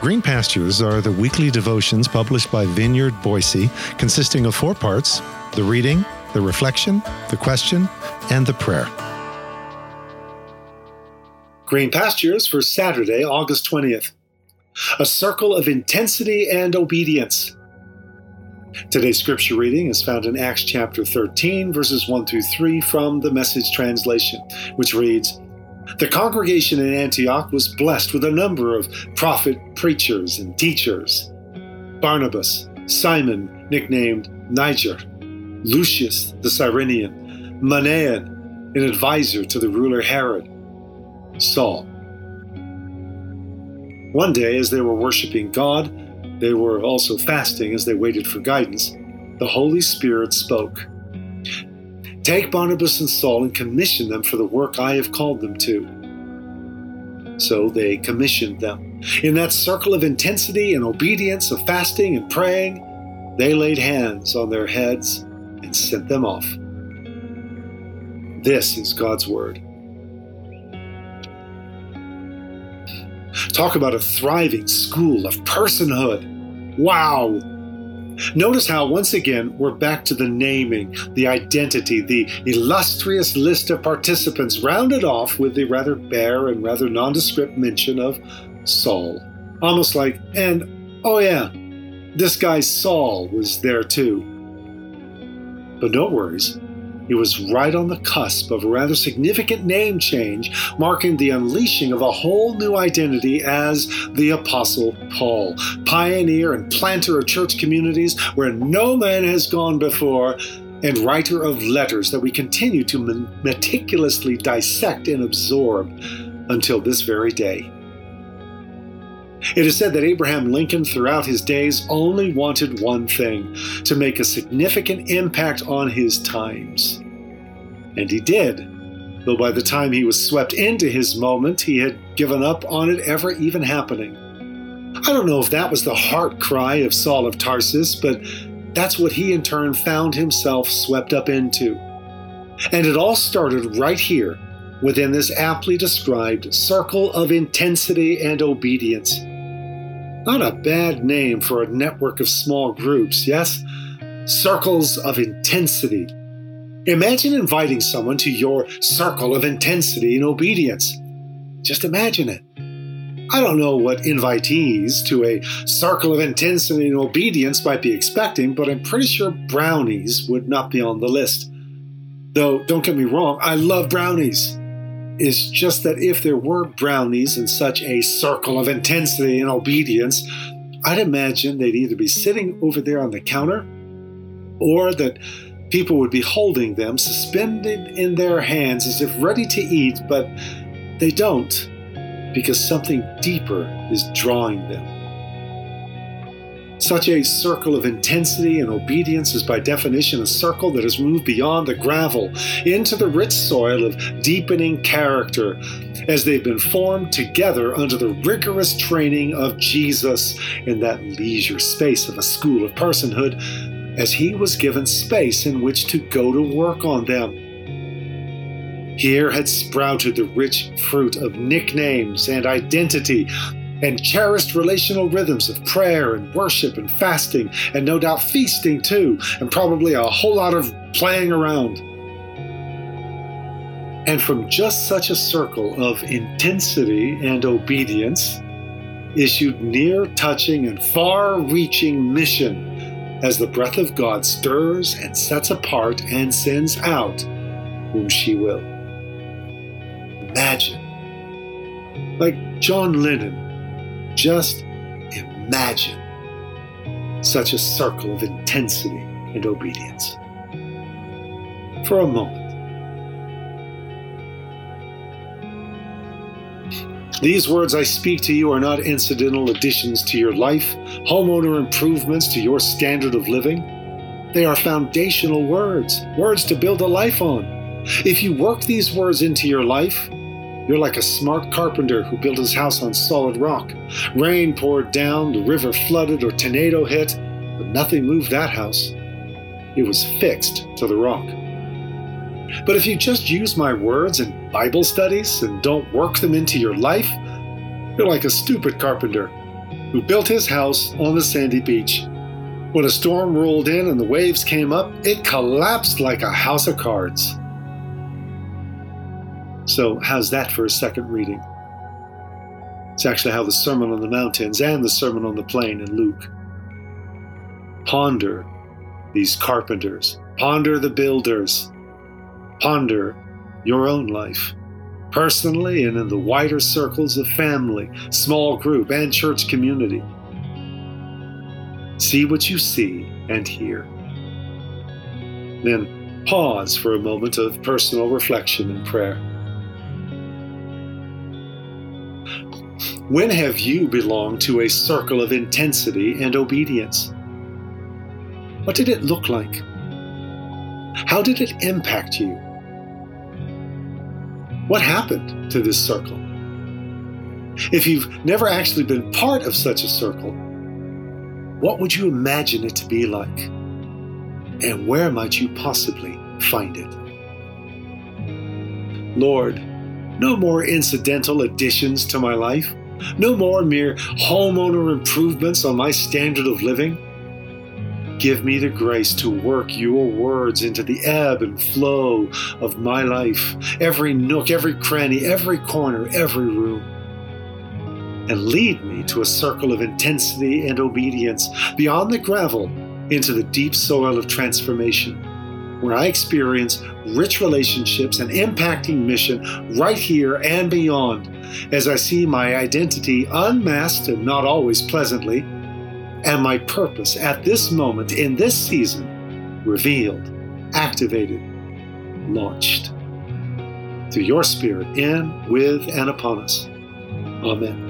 Green Pastures are the weekly devotions published by Vineyard Boise, consisting of four parts the reading, the reflection, the question, and the prayer. Green Pastures for Saturday, August 20th. A circle of intensity and obedience. Today's scripture reading is found in Acts chapter 13, verses 1 through 3 from the Message translation, which reads the congregation in Antioch was blessed with a number of prophet preachers and teachers. Barnabas, Simon, nicknamed Niger, Lucius the Cyrenian, Manaen, an advisor to the ruler Herod, Saul. One day, as they were worshiping God, they were also fasting as they waited for guidance. The Holy Spirit spoke. Take Barnabas and Saul and commission them for the work I have called them to. So they commissioned them. In that circle of intensity and obedience, of fasting and praying, they laid hands on their heads and sent them off. This is God's Word. Talk about a thriving school of personhood. Wow! Notice how, once again, we're back to the naming, the identity, the illustrious list of participants, rounded off with the rather bare and rather nondescript mention of Saul. Almost like, and oh yeah, this guy Saul was there too. But no worries, he was right on the cusp of a rather significant name change, marking the unleashing of a whole new identity as the Apostle Paul, pioneer and planter of church communities where no man has gone before, and writer of letters that we continue to meticulously dissect and absorb until this very day. It is said that Abraham Lincoln, throughout his days, only wanted one thing to make a significant impact on his times. And he did, though by the time he was swept into his moment, he had given up on it ever even happening. I don't know if that was the heart cry of Saul of Tarsus, but that's what he in turn found himself swept up into. And it all started right here within this aptly described circle of intensity and obedience. Not a bad name for a network of small groups, yes? Circles of intensity. Imagine inviting someone to your circle of intensity and obedience. Just imagine it. I don't know what invitees to a circle of intensity and obedience might be expecting, but I'm pretty sure brownies would not be on the list. Though, don't get me wrong, I love brownies. It's just that if there were brownies in such a circle of intensity and obedience, I'd imagine they'd either be sitting over there on the counter or that people would be holding them suspended in their hands as if ready to eat, but they don't because something deeper is drawing them. Such a circle of intensity and obedience is by definition a circle that has moved beyond the gravel into the rich soil of deepening character as they've been formed together under the rigorous training of Jesus in that leisure space of a school of personhood as he was given space in which to go to work on them. Here had sprouted the rich fruit of nicknames and identity and cherished relational rhythms of prayer and worship and fasting, and no doubt feasting too, and probably a whole lot of playing around. And from just such a circle of intensity and obedience issued near touching and far reaching mission as the breath of God stirs and sets apart and sends out whom she will. Imagine, like John Lennon just imagine such a circle of intensity and obedience. For a moment. These words I speak to you are not incidental additions to your life, homeowner improvements to your standard of living. They are foundational words, words to build a life on. If you work these words into your life, you're like a smart carpenter who built his house on solid rock. Rain poured down, the river flooded, or tornado hit, but nothing moved that house. It was fixed to the rock. But if you just use my words in Bible studies and don't work them into your life, you're like a stupid carpenter. who built his house on the sandy beach. When a storm rolled in and the waves came up, it collapsed like a house of cards. So, how's that for a second reading? It's actually how the Sermon on the Mountains and the Sermon on the Plain in Luke. Ponder these carpenters, ponder the builders, ponder your own life, personally and in the wider circles of family, small group, and church community. See what you see and hear. Then pause for a moment of personal reflection and prayer. When have you belonged to a circle of intensity and obedience? What did it look like? How did it impact you? What happened to this circle? If you've never actually been part of such a circle, what would you imagine it to be like? And where might you possibly find it? Lord, no more incidental additions to my life, no more mere homeowner improvements on my standard of living. Give me the grace to work your words into the ebb and flow of my life, every nook, every cranny, every corner, every room. And lead me to a circle of intensity and obedience beyond the gravel into the deep soil of transformation, where I experience rich relationships and impacting mission right here and beyond as I see my identity unmasked and not always pleasantly, and my purpose at this moment in this season revealed, activated, launched. Through your Spirit in, with, and upon us. Amen.